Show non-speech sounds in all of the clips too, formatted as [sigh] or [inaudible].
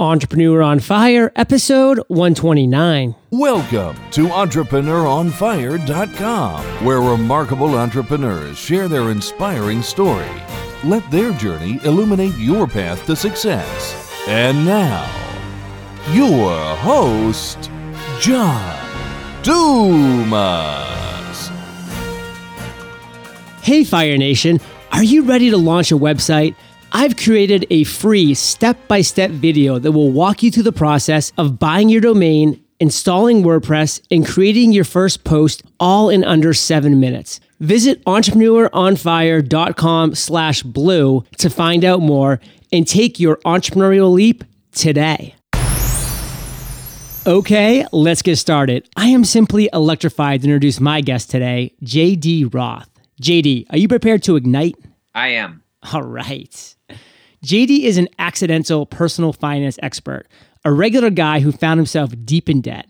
Entrepreneur on Fire, episode 129. Welcome to EntrepreneurOnFire.com, where remarkable entrepreneurs share their inspiring story. Let their journey illuminate your path to success. And now, your host, John Dumas. Hey, Fire Nation, are you ready to launch a website? I've created a free step by step video that will walk you through the process of buying your domain, installing WordPress, and creating your first post all in under seven minutes. Visit entrepreneuronfire.com slash blue to find out more and take your entrepreneurial leap today. Okay, let's get started. I am simply electrified to introduce my guest today, JD Roth. JD, are you prepared to ignite? I am. All right. JD is an accidental personal finance expert, a regular guy who found himself deep in debt.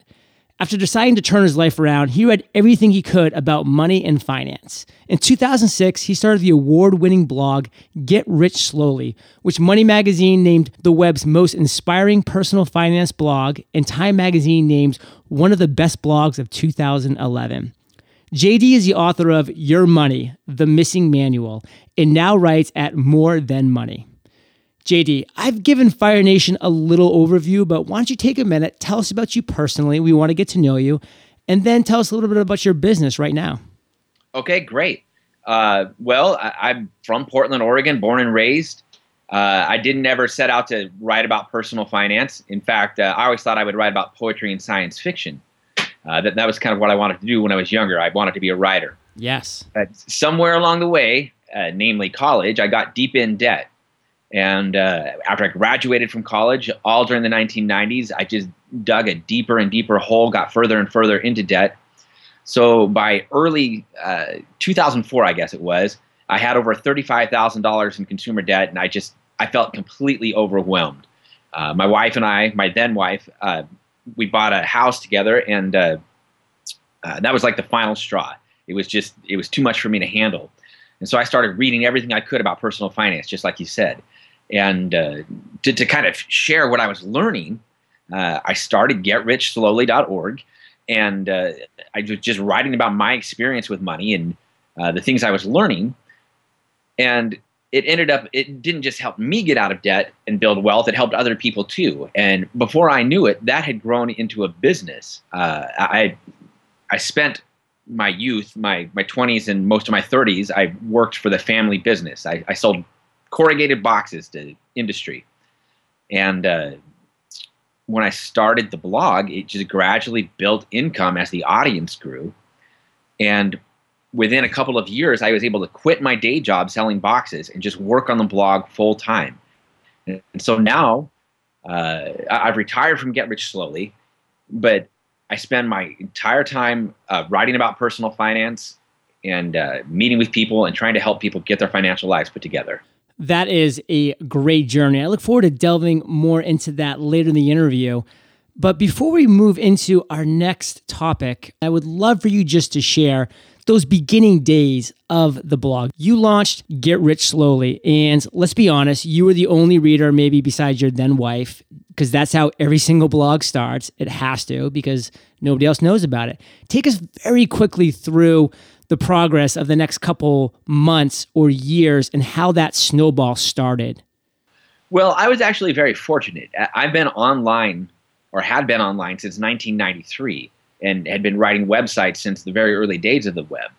After deciding to turn his life around, he read everything he could about money and finance. In 2006, he started the award winning blog Get Rich Slowly, which Money Magazine named the web's most inspiring personal finance blog, and Time Magazine named one of the best blogs of 2011. JD is the author of Your Money, The Missing Manual, and now writes at More Than Money. JD, I've given Fire Nation a little overview, but why don't you take a minute, tell us about you personally? We want to get to know you, and then tell us a little bit about your business right now. Okay, great. Uh, well, I, am from Portland, Oregon, born and raised. Uh, I didn't ever set out to write about personal finance. In fact, uh, I always thought I would write about poetry and science fiction. Uh, that, that was kind of what I wanted to do when I was younger. I wanted to be a writer. Yes. somewhere along the way, uh, namely college, I got deep in debt. And uh, after I graduated from college, all during the 1990s, I just dug a deeper and deeper hole, got further and further into debt. So by early uh, 2004, I guess it was, I had over $35,000 in consumer debt, and I just I felt completely overwhelmed. Uh, my wife and I, my then wife, uh, we bought a house together, and uh, uh, that was like the final straw. It was just it was too much for me to handle, and so I started reading everything I could about personal finance, just like you said. And uh, to, to kind of share what I was learning, uh, I started GetRichSlowly.org, and uh, I was just writing about my experience with money and uh, the things I was learning. And it ended up, it didn't just help me get out of debt and build wealth, it helped other people too. And before I knew it, that had grown into a business. Uh, I, I spent my youth, my, my 20s and most of my 30s, I worked for the family business. I, I sold corrugated boxes to industry. And uh, when I started the blog, it just gradually built income as the audience grew. And within a couple of years, I was able to quit my day job selling boxes and just work on the blog full time. And so now uh, I've retired from Get Rich Slowly, but I spend my entire time uh, writing about personal finance and uh, meeting with people and trying to help people get their financial lives put together. That is a great journey. I look forward to delving more into that later in the interview. But before we move into our next topic, I would love for you just to share those beginning days of the blog. You launched Get Rich Slowly, and let's be honest, you were the only reader, maybe besides your then wife, because that's how every single blog starts. It has to, because nobody else knows about it. Take us very quickly through the progress of the next couple months or years and how that snowball started? Well, I was actually very fortunate. I've been online or had been online since 1993 and had been writing websites since the very early days of the web.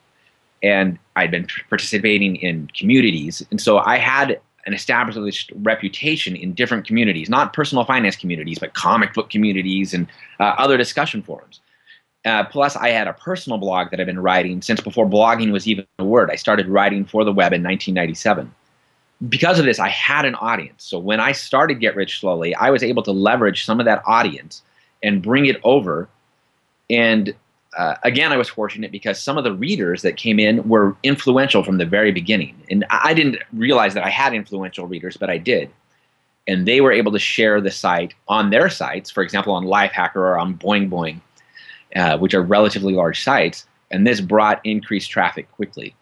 And I'd been participating in communities. And so I had an established reputation in different communities, not personal finance communities, but comic book communities and uh, other discussion forums. Uh, plus, I had a personal blog that I've been writing since before blogging was even a word. I started writing for the web in 1997. Because of this, I had an audience. So when I started Get Rich Slowly, I was able to leverage some of that audience and bring it over. And uh, again, I was fortunate because some of the readers that came in were influential from the very beginning. And I didn't realize that I had influential readers, but I did. And they were able to share the site on their sites, for example, on Lifehacker or on Boing Boing uh, which are relatively large sites, and this brought increased traffic quickly.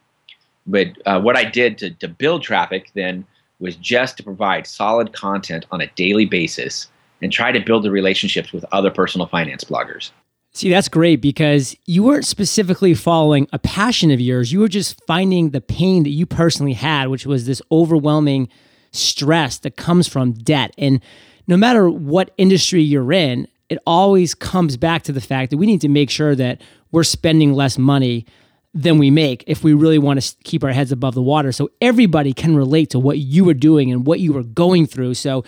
But uh, what I did to, to build traffic then was just to provide solid content on a daily basis and try to build the relationships with other personal finance bloggers. See, that's great because you weren't specifically following a passion of yours. You were just finding the pain that you personally had, which was this overwhelming stress that comes from debt. And no matter what industry you're in, it always comes back to the fact that we need to make sure that we're spending less money than we make if we really want to keep our heads above the water. So everybody can relate to what you were doing and what you were going through. So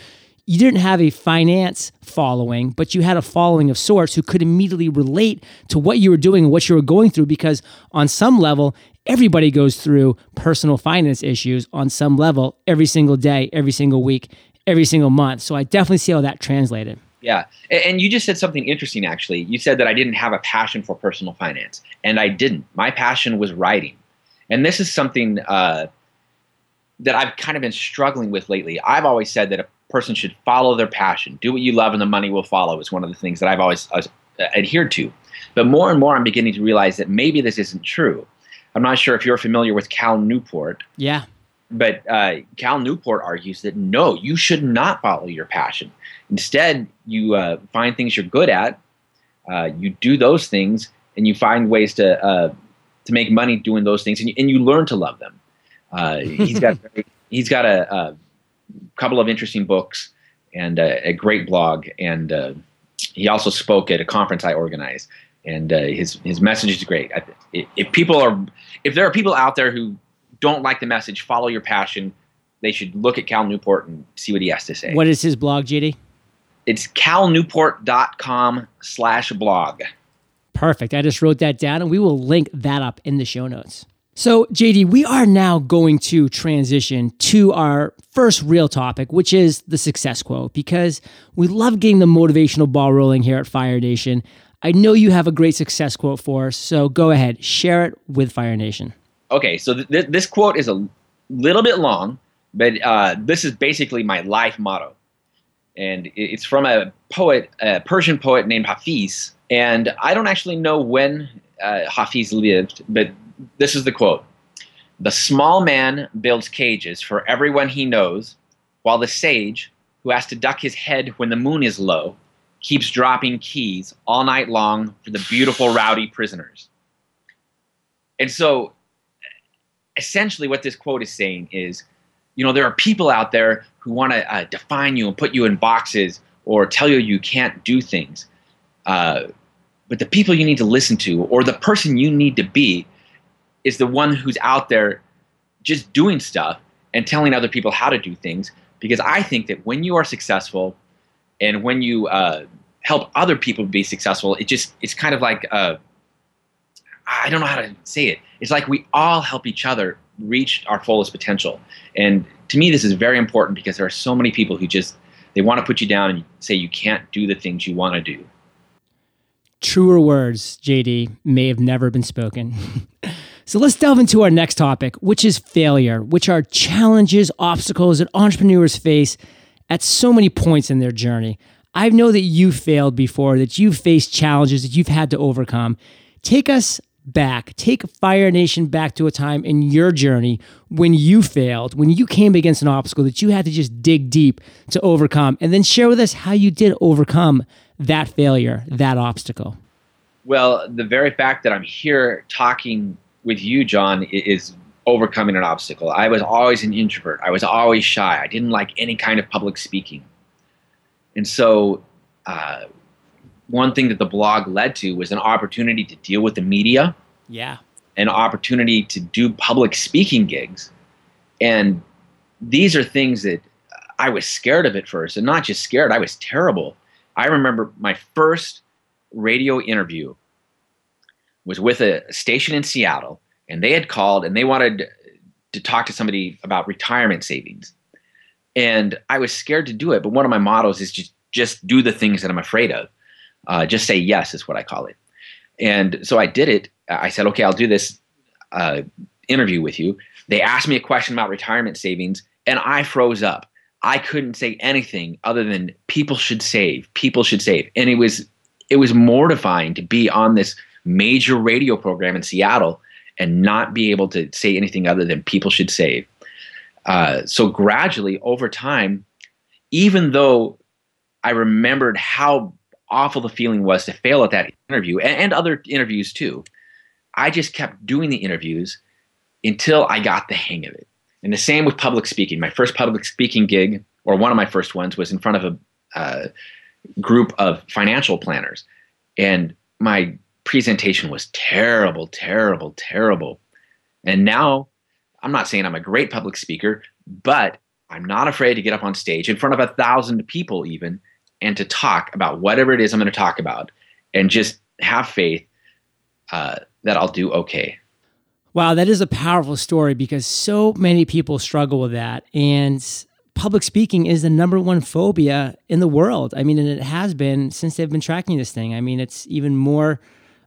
you didn't have a finance following, but you had a following of sorts who could immediately relate to what you were doing and what you were going through because on some level, everybody goes through personal finance issues on some level every single day, every single week, every single month. So I definitely see how that translated. Yeah. And you just said something interesting, actually. You said that I didn't have a passion for personal finance, and I didn't. My passion was writing. And this is something uh, that I've kind of been struggling with lately. I've always said that a person should follow their passion. Do what you love, and the money will follow. Is one of the things that I've always uh, adhered to. But more and more, I'm beginning to realize that maybe this isn't true. I'm not sure if you're familiar with Cal Newport. Yeah. But uh, Cal Newport argues that no, you should not follow your passion. Instead, you uh, find things you're good at, uh, you do those things, and you find ways to uh, to make money doing those things, and you, and you learn to love them. Uh, he's got [laughs] he's got a, a couple of interesting books and a, a great blog. And uh, he also spoke at a conference I organized. And uh, his his message is great. If people are, if there are people out there who don't like the message, follow your passion. They should look at Cal Newport and see what he has to say. What is his blog, JD? It's calnewport.com slash blog. Perfect. I just wrote that down and we will link that up in the show notes. So, JD, we are now going to transition to our first real topic, which is the success quote, because we love getting the motivational ball rolling here at Fire Nation. I know you have a great success quote for us, so go ahead, share it with Fire Nation. Okay, so th- th- this quote is a little bit long, but uh, this is basically my life motto. And it's from a poet, a Persian poet named Hafiz. And I don't actually know when uh, Hafiz lived, but this is the quote The small man builds cages for everyone he knows, while the sage, who has to duck his head when the moon is low, keeps dropping keys all night long for the beautiful, rowdy prisoners. And so, essentially, what this quote is saying is you know, there are people out there who want to uh, define you and put you in boxes or tell you you can't do things. Uh, but the people you need to listen to or the person you need to be is the one who's out there just doing stuff and telling other people how to do things. Because I think that when you are successful and when you uh, help other people be successful, it just it's kind of like uh, I don't know how to say it. It's like we all help each other reach our fullest potential. And to me, this is very important because there are so many people who just they want to put you down and say you can't do the things you want to do. Truer words, JD, may have never been spoken. [laughs] So let's delve into our next topic, which is failure, which are challenges, obstacles that entrepreneurs face at so many points in their journey. I know that you failed before, that you've faced challenges that you've had to overcome. Take us back, take Fire Nation back to a time in your journey when you failed, when you came against an obstacle that you had to just dig deep to overcome, and then share with us how you did overcome that failure, that obstacle. Well, the very fact that I'm here talking with you, John, is overcoming an obstacle. I was always an introvert. I was always shy. I didn't like any kind of public speaking. And so, uh, one thing that the blog led to was an opportunity to deal with the media. Yeah. An opportunity to do public speaking gigs. And these are things that I was scared of at first. And not just scared, I was terrible. I remember my first radio interview was with a station in Seattle, and they had called and they wanted to talk to somebody about retirement savings. And I was scared to do it, but one of my mottos is just just do the things that I'm afraid of. Uh, just say yes is what I call it. And so I did it. I said, okay, I'll do this uh, interview with you. They asked me a question about retirement savings, and I froze up. I couldn't say anything other than people should save. People should save. And it was it was mortifying to be on this major radio program in Seattle and not be able to say anything other than people should save. Uh, so gradually over time, even though I remembered how awful the feeling was to fail at that interview and, and other interviews too. I just kept doing the interviews until I got the hang of it. And the same with public speaking. My first public speaking gig, or one of my first ones, was in front of a uh, group of financial planners. And my presentation was terrible, terrible, terrible. And now I'm not saying I'm a great public speaker, but I'm not afraid to get up on stage in front of a thousand people, even, and to talk about whatever it is I'm going to talk about and just have faith uh, that I'll do okay. Wow, that is a powerful story because so many people struggle with that. And public speaking is the number one phobia in the world. I mean, and it has been since they've been tracking this thing. I mean, it's even more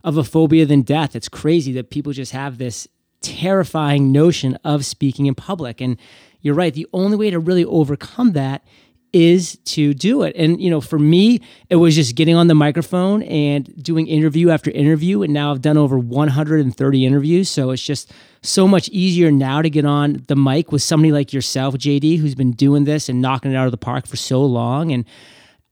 of a phobia than death. It's crazy that people just have this terrifying notion of speaking in public. And you're right, the only way to really overcome that is to do it. And, you know, for me, it was just getting on the microphone and doing interview after interview. And now I've done over 130 interviews. So it's just so much easier now to get on the mic with somebody like yourself, JD, who's been doing this and knocking it out of the park for so long. And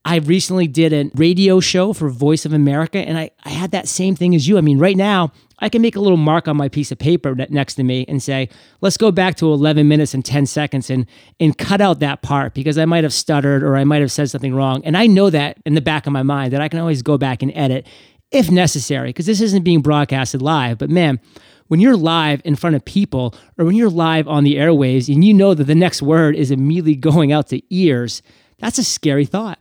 I recently did a radio show for Voice of America, and I, I had that same thing as you. I mean, right now, I can make a little mark on my piece of paper next to me and say, let's go back to 11 minutes and 10 seconds and, and cut out that part because I might have stuttered or I might have said something wrong. And I know that in the back of my mind that I can always go back and edit if necessary because this isn't being broadcasted live. But man, when you're live in front of people or when you're live on the airwaves and you know that the next word is immediately [laughs] going out to ears, that's a scary thought.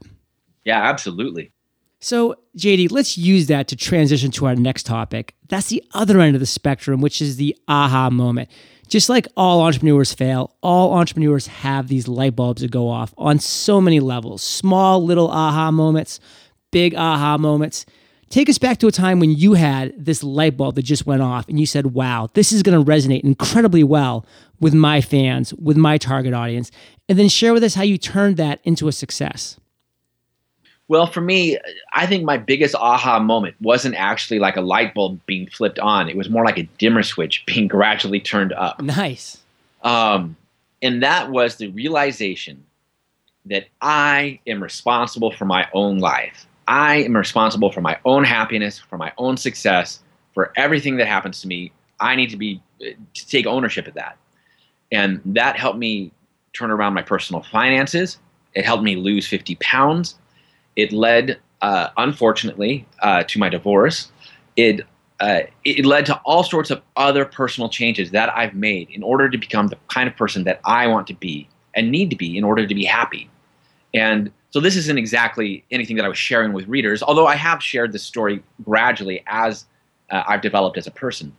Yeah, absolutely. So, JD, let's use that to transition to our next topic. That's the other end of the spectrum, which is the aha moment. Just like all entrepreneurs fail, all entrepreneurs have these light bulbs that go off on so many levels small, little aha moments, big aha moments. Take us back to a time when you had this light bulb that just went off and you said, wow, this is going to resonate incredibly well with my fans, with my target audience. And then share with us how you turned that into a success. Well, for me, I think my biggest aha moment wasn't actually like a light bulb being flipped on. It was more like a dimmer switch [laughs] being gradually turned up. Nice. Um, and that was the realization that I am responsible for my own life. I am responsible for my own happiness, for my own success, for everything that happens to me. I need to be to take ownership of that. And that helped me turn around my personal finances. It helped me lose 50 pounds. It led, uh, unfortunately, uh, to my divorce. It uh, it led to all sorts of other personal changes that I've made in order to become the kind of person that I want to be and need to be in order to be happy. And so this isn't exactly anything that I was sharing with readers, although I have shared this story gradually as uh, I've developed as a person.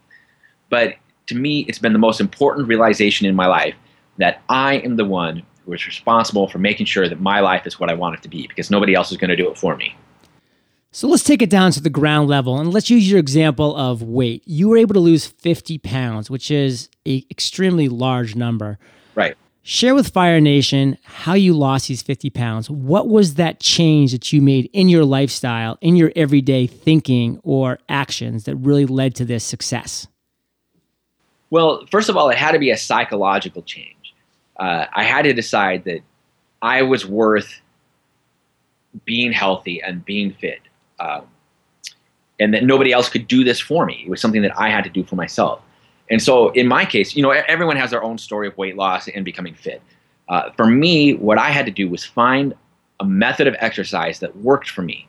But to me, it's been the most important realization in my life that I am the one is responsible for making sure that my life is what I want it to be because nobody else is going to do it for me. So let's take it down to the ground level and let's use your example of weight. You were able to lose 50 pounds, which is an extremely large number. Right. Share with Fire Nation how you lost these 50 pounds. What was that change that you made in your lifestyle, in your everyday thinking or actions that really led to this success? Well, first of all, it had to be a psychological change uh, I had to decide that I was worth being healthy and being fit, um, and that nobody else could do this for me. It was something that I had to do for myself. And so, in my case, you know, everyone has their own story of weight loss and becoming fit. Uh, for me, what I had to do was find a method of exercise that worked for me,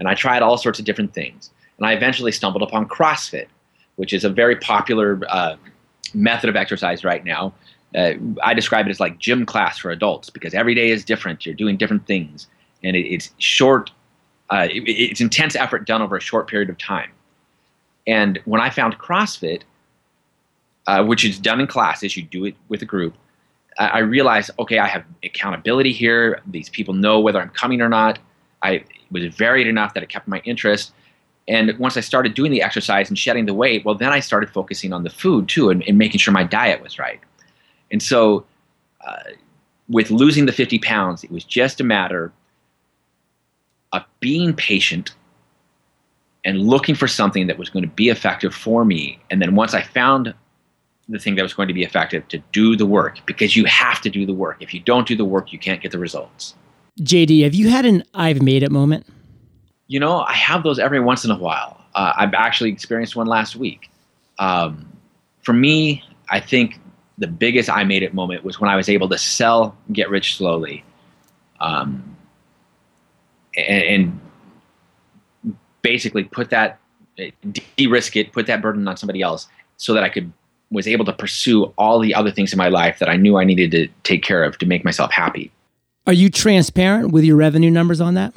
and I tried all sorts of different things. And I eventually stumbled upon CrossFit, which is a very popular uh, method of exercise right now uh, I describe it as like gym class for adults because every day is different. You're doing different things, and it, it's short. Uh, it, it's intense effort done over a short period of time. And when I found CrossFit, uh, which is done in classes, you do it with a group. I, I realized, okay, I have accountability here. These people know whether I'm coming or not. I was varied enough that it kept my interest. And once I started doing the exercise and shedding the weight, well, then I started focusing on the food too and, and making sure my diet was right. And so, uh, with losing the 50 pounds, it was just a matter of being patient and looking for something that was going to be effective for me. And then once I found the thing that was going to be effective, to do the work because you have to do the work. If you don't do the work, you can't get the results. JD, have you had an I've made it moment? You know, I have those every once in a while. Uh, I've actually experienced one last week. Um, for me, I think the biggest I made it moment was when I was able to sell Get Rich Slowly. Um, and, and basically put that, de risk it, put that burden on somebody else so that I could was able to pursue all the other things in my life that I knew I needed to take care of to make myself happy. Are you transparent with your revenue numbers on that?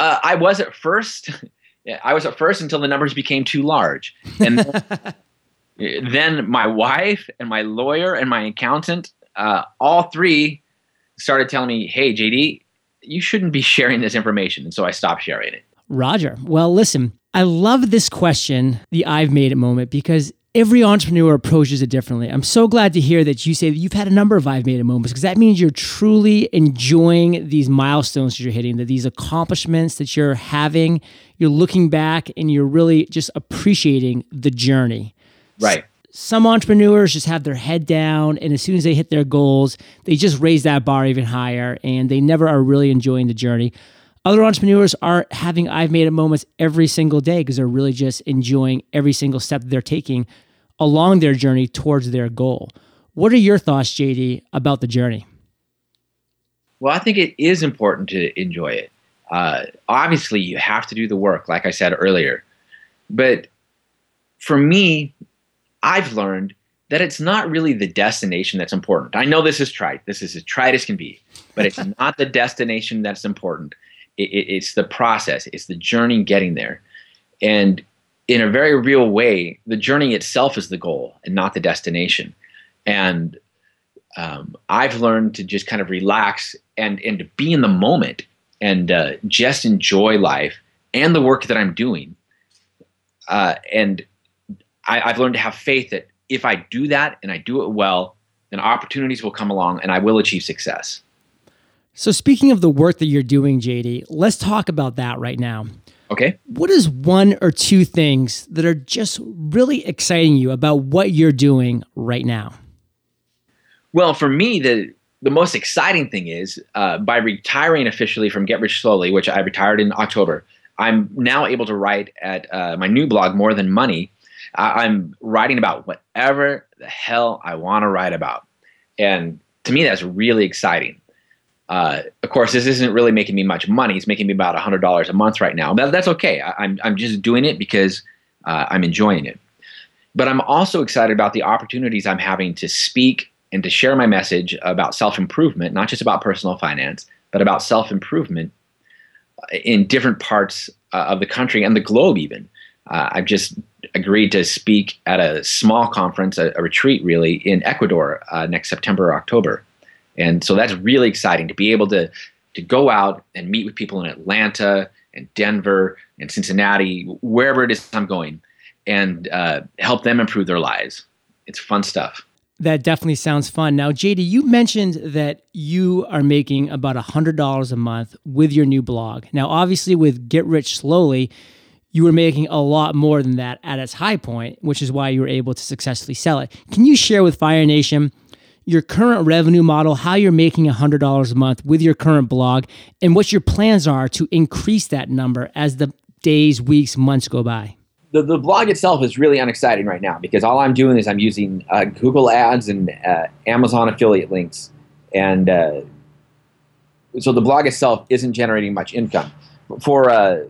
Uh, I was at first. [laughs] I was at first until the numbers became too large, and then, [laughs] then my wife and my lawyer and my accountant, uh, all three, started telling me, "Hey, JD, you shouldn't be [laughs] sharing this information," and so I stopped sharing it. Roger. Well, listen, I love this question, the I've made it moment, because every entrepreneur approaches it differently. I'm so glad to hear that you say that you've had a number of I've made it moments because that means you're truly enjoying these milestones that you're hitting, that these accomplishments that you're having, you're looking back and you're really just appreciating the journey. Right. Some entrepreneurs just have their head down, and as soon as they hit their goals, they just raise that bar even higher and they never are really enjoying the journey. Other entrepreneurs are having I've made it moments every single day because they're really just enjoying every single step that they're taking along their journey towards their goal. What are your thoughts, JD, about the journey? Well, I think it is important to enjoy it. Uh, obviously, you have to do the work, like I said earlier. But for me, I've learned that it's not really the destination that's important. I know this is trite. This is as trite as can be, but it's [laughs] not the destination that's important. It, it, it's the process. It's the journey getting there. And in a very real way, the journey itself is the goal and not the destination. And um, I've learned to just kind of relax and and to be in the moment and uh, just enjoy life and the work that I'm doing. Uh, and I, I've learned to have faith that if I do that and I do it well, then opportunities will come along and I will achieve success. So, speaking of the work that you're doing, JD, let's talk about that right now. Okay. What is one or two things that are just really exciting you about what you're doing right now? Well, for me, the the most exciting thing is uh, by retiring officially from Get Rich Slowly, which I retired in October. I'm now able to write at uh, my new blog, More Than Money. I'm writing about whatever the hell I want to write about, and to me, that's really exciting. Uh, of course, this isn't really making me much money. It's making me about hundred dollars a month right now. But that's okay. I, am I'm, I'm just doing it because uh, I'm enjoying it. But I'm also excited about the opportunities I'm having to speak and to share my message about self improvement, not just about personal finance, but about self improvement uh, in different parts uh, of the country and the globe. Even uh, I've just agreed to speak at a small conference, a, a retreat, really, in Ecuador uh, next September or October. And so that's really exciting to be able to to go out and meet with people in Atlanta and Denver and Cincinnati, wherever it is I'm going, and uh, help them improve their lives. It's fun stuff. That definitely sounds fun. Now, JD, you mentioned that you are making about $100 a month with your new blog. Now, obviously, with Get Rich Slowly, you were making a lot more than that at its high point, which is why you were able to successfully sell it. Can you share with Fire Nation your current revenue model, how you're making $100 a month with your current blog, and what your plans are to increase that number as the days, weeks, months go by. The, the blog itself is really unexciting right now because all I'm doing is I'm using uh, Google Ads and uh, Amazon affiliate links. And uh, so the blog itself isn't generating much income. For, uh,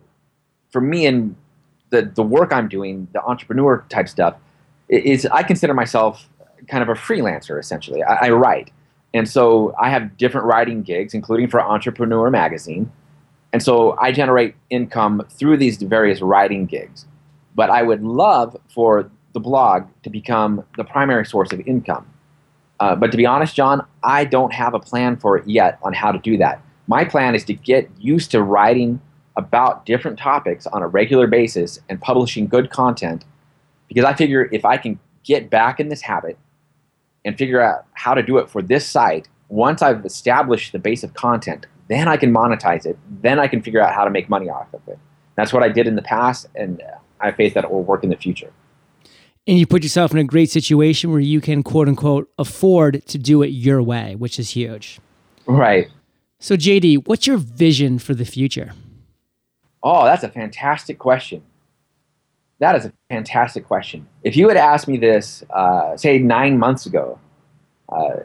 for me and the, the work I'm doing, the entrepreneur type stuff, is I consider myself kind of a freelancer essentially. I, I, write, and so I have different writing gigs, including for Entrepreneur Magazine, and so I generate income through these various writing gigs. But I would love for the blog to become the primary source of income. Uh, but to be honest, John, I don't have a plan for it yet on how to do that. My plan is to get used to writing about different topics on a regular basis and publishing good content because I figure if I can get back in this habit and figure out how to do it for this site, once I've established the base of content, then I can monetize it. Then I can figure out how to make money off of it. That's what I did in the past, and I have faith that it will work in the future. And you put yourself in a great situation where you can, quote unquote, afford to do it your way, which is huge. Right. So, JD, what's your vision for the future? Oh, that's a fantastic question. That is a fantastic question. If you had asked me this, uh, say, nine months ago, uh,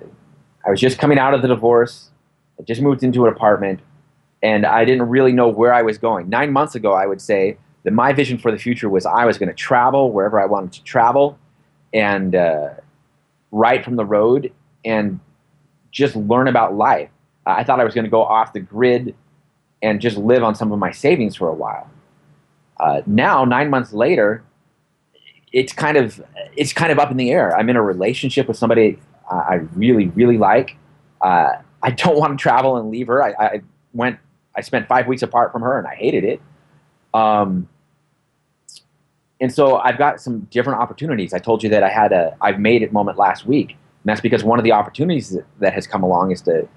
I was just coming out of the divorce, I just moved into an apartment, and I didn't really know where I was going. Nine months ago, I would say that my vision for the future was I was going to travel wherever I wanted to travel and uh, write from the road and just learn about life. I thought I was going to go off the grid and just live on some of my savings for a while. Uh, now, nine months later, it's kind of it's kind of up in the air. I'm in a relationship with somebody uh, I really really like. Uh, I don't [laughs] want to travel and leave her. I, I, went. I spent five weeks apart from her, and I hated it. Um, and so I've got some different opportunities. I told you that I had a I've made it moment last week, and that's because one of the opportunities that, that has come along is to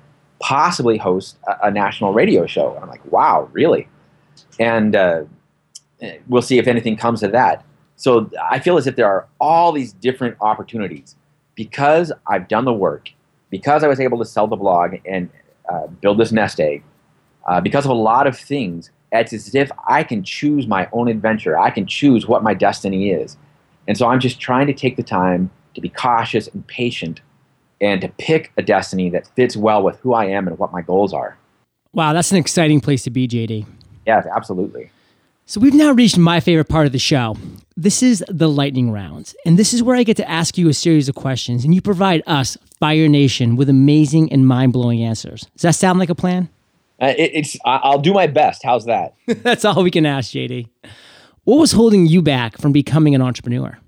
possibly host a, a national radio show. And I'm like, wow, really? And uh, we'll see if anything comes of that. So I feel as if there are all these different opportunities because I've done the work, because I was able to sell the blog and uh, build this nest egg, uh, because of a lot of things. It's as if I can choose my own adventure. I can choose what my destiny is. And so I'm just trying to take the time to be cautious and patient and to pick a destiny that fits well with who I am and what my goals are. Wow, that's an exciting place to be, JD. Yeah, absolutely. So we've now reached my favorite part of the show. This is the lightning rounds. And this is where I get to ask you a series of questions and you provide us, Fire Nation, with amazing and mind blowing answers. Does that sound like a plan? Uh, it, it's I'll do my best. How's that? [laughs] That's all we can ask, JD. What was holding you back from becoming an entrepreneur?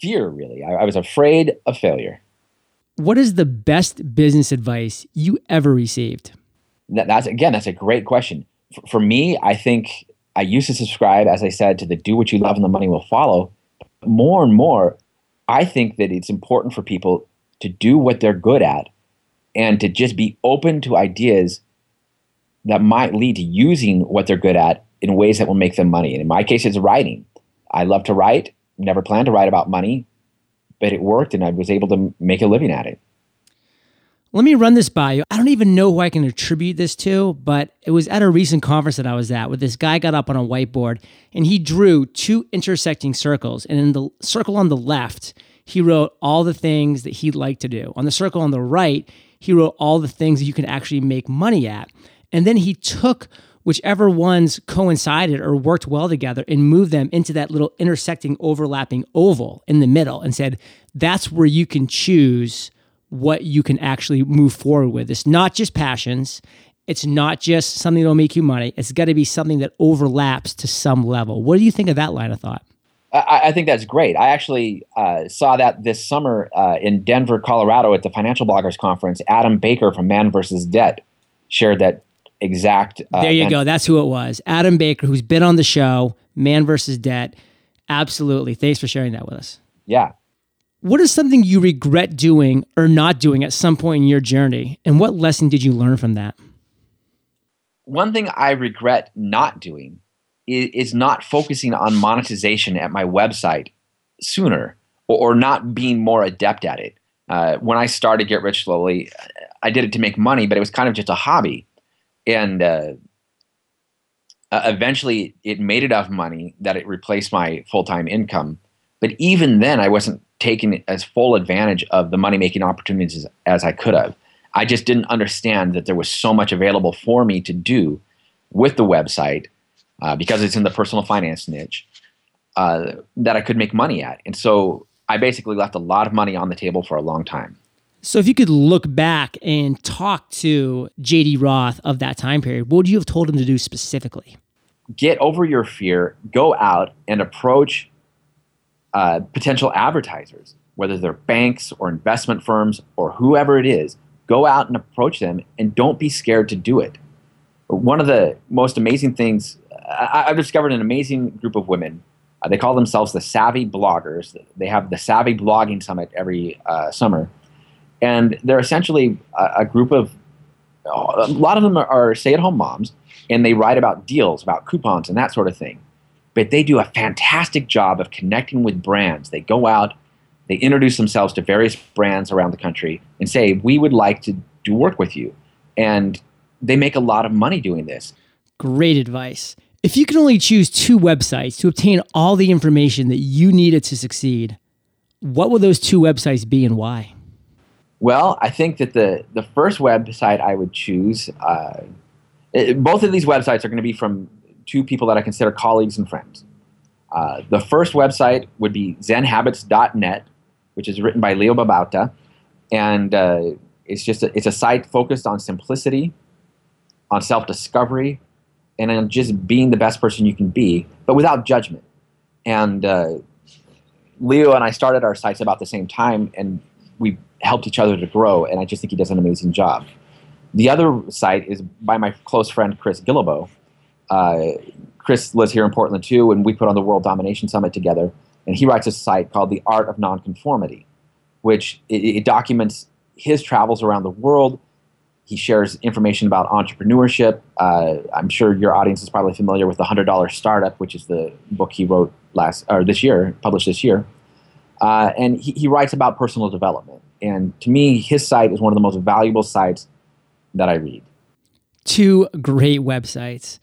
Fear, really. I, I was afraid of failure. What is the best business advice you ever received? That's again, that's a great question. For, me, I think I used to subscribe, as I said, to the do what you love and the money will follow. More and more, I think that it's important for people to do what they're good at and to just be open to ideas that might lead to using what they're good at in ways that will make them money. And in my case, it's writing. I love to write, never plan to write about money, but it worked and I was able to make a living at it. Let me run this by you. I don't even know who I can attribute this to, but it was at a recent conference that I was at where this guy got up on a whiteboard and he drew two intersecting circles. And in the circle on the left, he wrote all the things that he'd like to do. On the circle on the right, he wrote all the things that you can actually make money at. And then he took whichever ones coincided or worked well together and moved them into that little intersecting, overlapping oval in the middle and said, that's where you can choose what you can actually move forward with. It's not just passions. It's not just something that'll make you money. It's got to be something that overlaps to some level. What do you think of that line of thought? I, I think that's great. I actually uh, saw that this summer uh, in Denver, Colorado, at the Financial Bloggers Conference. Adam Baker from Man versus Debt shared that exact. Uh, there you go. That's who it was. Adam Baker, who's been on the show, Man versus Debt. Absolutely. Thanks for sharing that with us. Yeah. What is something you regret doing or not doing at some point in your journey? And what lesson did you learn from that? One thing I regret not doing is, is not focusing on monetization at my website sooner or, or not being more adept at it. Uh, when I started Get Rich Slowly, I did it to make money, but it was kind of just a hobby. And uh, eventually it made enough money that it replaced my full time income. But even then, I wasn't taking as full advantage of the money making opportunities as, as I could have. I just didn't understand that there was so much available for me to do with the website uh, because it's in the personal finance niche uh, that I could make money at. And so I basically left a lot of money on the table for a long time. So, if you could look back and talk to JD Roth of that time period, what would you have told him to do specifically? Get over your fear, go out and approach uh, potential advertisers, whether they're banks or investment firms or whoever it is, go out and approach them and don't be scared to do it. One of the most amazing things, I, have discovered an amazing group of women. Uh, they call themselves the Savvy Bloggers. They have the Savvy Blogging Summit every uh, summer. And they're essentially a, a group of, a lot of them are, are stay at home moms, and they write about deals, about coupons, and that sort of thing but they do a fantastic job of connecting with brands. They go out, they introduce themselves to various brands around the country and say, We would like to do work with you. And they make a lot of money doing this. Great advice. If you could only choose two websites to obtain all the information that you needed to succeed, what would those two websites be and why? Well, I think that the, the first website I would choose, uh, it, both of these websites are going to be from two people that I consider colleagues and friends. Uh, the first website would be zenhabits.net, which is written by Leo Babauta. And uh, it's just a, it's a site focused on simplicity, on self discovery, and on just being the best person you can be, but without judgment. And uh, Leo and I started our sites about the same time, and we helped each other to grow. And I just think he does an amazing job. The other site is by my close friend Chris Guillebeau. Uh, Chris lives here in Portland too, and we put on the World Domination Summit together. And he writes a site called The Art of Nonconformity, which it, it documents his travels around the world. He shares information about entrepreneurship. Uh, I'm sure your audience is probably familiar with the Hundred Dollar Startup, which is the book he wrote last or this year, published this year. Uh, and he, he writes about personal development. And to me, his site is one of the most valuable sites that I read. Two great websites.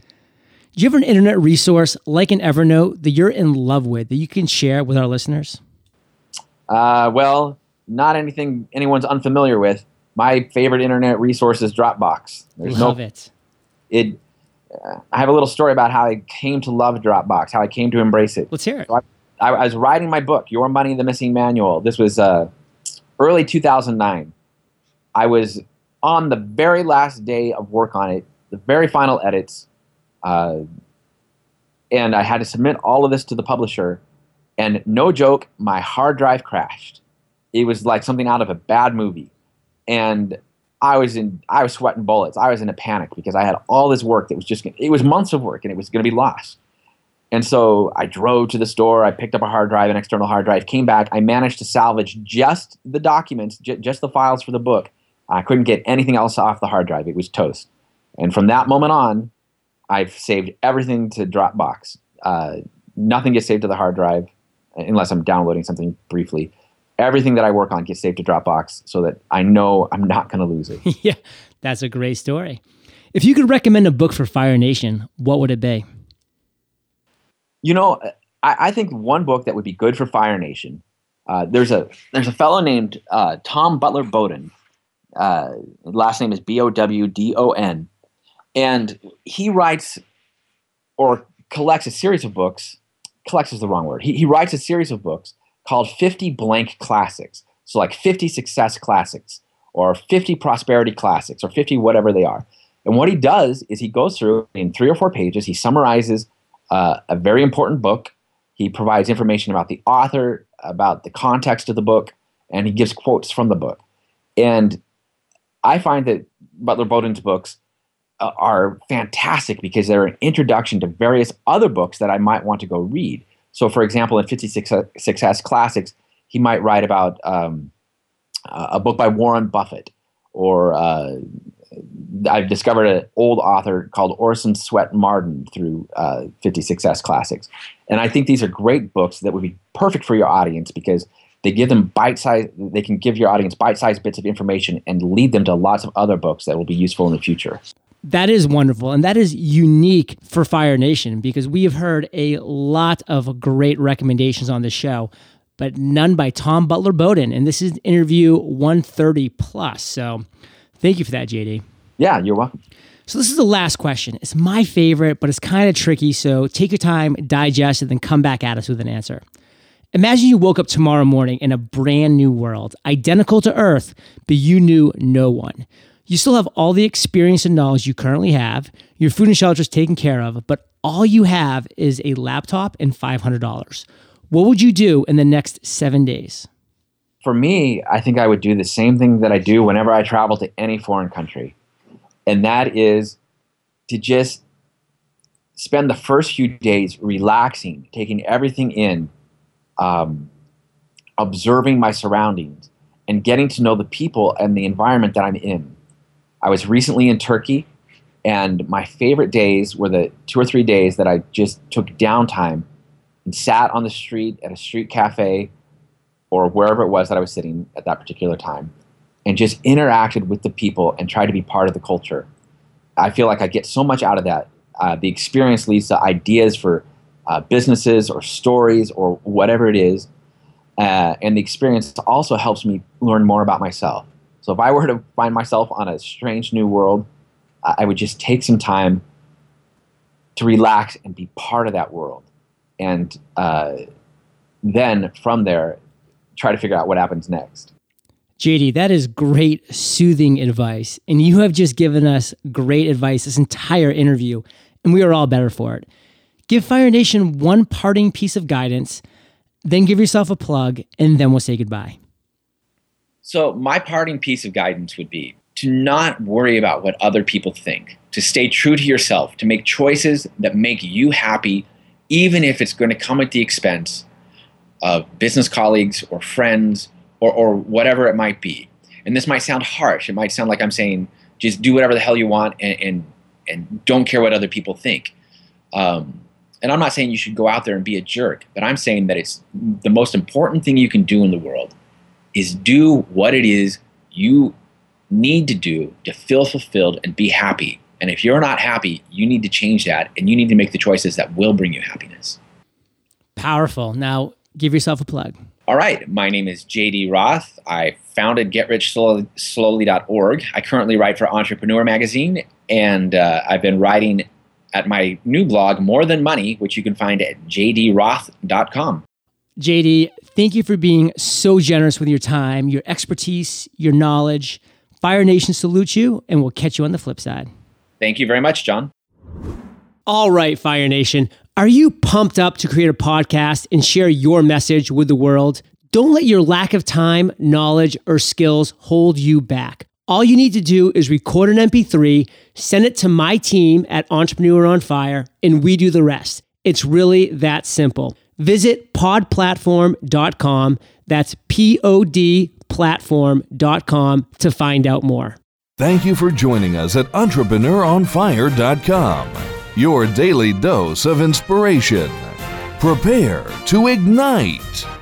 Do you have an internet resource like an Evernote that you're in love with that you can share with our listeners? Uh, well, not anything anyone's unfamiliar with. My favorite internet resource is Dropbox. There's love no, it. It. Uh, I have a little story about how I came to love Dropbox, how I came to embrace it. Let's hear it. So I, I, I, was writing my book, Your Money: The Missing Manual. This was uh, early 2009. I was on the very last day of work on it, the very final edits, uh, and I had to submit all of this to the publisher. And no joke, my hard drive crashed. It was like something out of a bad movie, and I was in I was sweating bullets. I was in a panic because I had all this work that was just it was months of work and it was going to be lost. And so I drove to the store. I picked up a hard drive, an external hard drive, came back. I managed to salvage just the documents, j- just the files for the book. I couldn't get anything else off the hard drive. It was toast. And from that moment on, I've saved everything to Dropbox. Uh, nothing gets saved to the hard drive unless I'm downloading something briefly. Everything that I work on gets saved to Dropbox so that I know I'm not going to lose it. [laughs] yeah, that's a great story. If you could recommend a book for Fire Nation, what would it be? You know, I, I think one book that would be good for Fire Nation. Uh, there's a there's a fellow named uh, Tom Butler Bowdon. Uh, last name is B O W D O N, and he writes or collects a series of books. Collects is the wrong word. He, he writes a series of books called 50 blank classics. So like 50 success classics or 50 prosperity classics or 50 whatever they are. And what he does is he goes through in three or four pages, he summarizes uh, a very important book. He provides information about the author, about the context of the book, and he gives quotes from the book. And I find that Butler Bowdon's books uh, are fantastic because they're an introduction to various other books that I might want to go read. So, for example, in 56 Success Classics, he might write about um, a book by Warren Buffett or uh, I've discovered an old author called Orson Swett Marden through uh, 50 Success Classics. And I think these are great books that would be perfect for your audience because they give them bite size, they can give your audience bite sized bits of information and lead them to lots of other books that will be useful in the future. That is wonderful. And that is unique for Fire Nation because we have heard a lot of great recommendations on the show, but none by Tom Butler Bowdon. And this is interview 130 plus. So thank you for that, JD. Yeah, you're welcome. So this is the last question. It's my favorite, but it's kind of tricky. So take your time, digest it, then come back at us with an answer. Imagine you woke up tomorrow morning in a brand new world, identical to Earth, but you knew no one. You still have all the experience and knowledge you currently have. Your food and shelter is taken care of, but all you have is a laptop and $500. What would you do in the next seven days? For me, I think I would do the same thing that I do whenever I travel to any foreign country and that is to just spend the first few days relaxing, taking everything in, um, observing my surroundings, and getting to know the people and the environment that I'm in. I was recently in Turkey, and my favorite days were the two or three days that I just took downtime and sat on the street at a street cafe or wherever it was that I was sitting at that particular time and just interacted with the people and tried to be part of the culture. I feel like I get so much out of that. Uh, the experience leads to ideas for uh, businesses or stories or whatever it is. Uh, and the experience also helps me learn more about myself. So if I were to find myself on a strange new world, I would just take some time to relax and be part of that world. And uh, then from there, try to figure out what happens next. JD, that is great, soothing advice. And you have just given us great advice this entire interview, and we are all better for it. Give Fire Nation one parting piece of guidance, then give yourself a plug, and then we'll say goodbye. So, my parting piece of guidance would be to not worry about what other people think, to stay true to yourself, to make choices that make you happy, even if it's going to come at the expense of business colleagues or friends or, or whatever it might be. And this might sound harsh. It might sound like I'm saying just do whatever the hell you want and, and, and don't care what other people think. Um, and I'm not saying you should go out there and be a jerk, but I'm saying that it's the most important thing you can do in the world is do what it is you need to do to feel fulfilled and be happy. And if you're not happy, you need to change that and you need to make the choices that will bring you happiness. Powerful. Now, give yourself a plug. All right. My name is JD Roth. I founded GetRichSlowly.org. I currently write for Entrepreneur Magazine, and uh, I've been writing at my new blog, More Than Money, which you can find at jdroth.com. JD, thank you for being so generous with your time, your expertise, your knowledge. Fire Nation salutes you, and we'll catch you on the flip side. Thank you very much, John. All right, Fire Nation. Are you pumped up to create a podcast and share your message with the world? Don't let your lack of time, knowledge, or skills hold you back. All you need to do is record an MP3, send it to my team at Entrepreneur on Fire, and we do the rest. It's really that simple. Visit podplatform.com. That's P O D platform.com to find out more. Thank you for joining us at EntrepreneurOnFire.com your daily dose of inspiration. Prepare to ignite.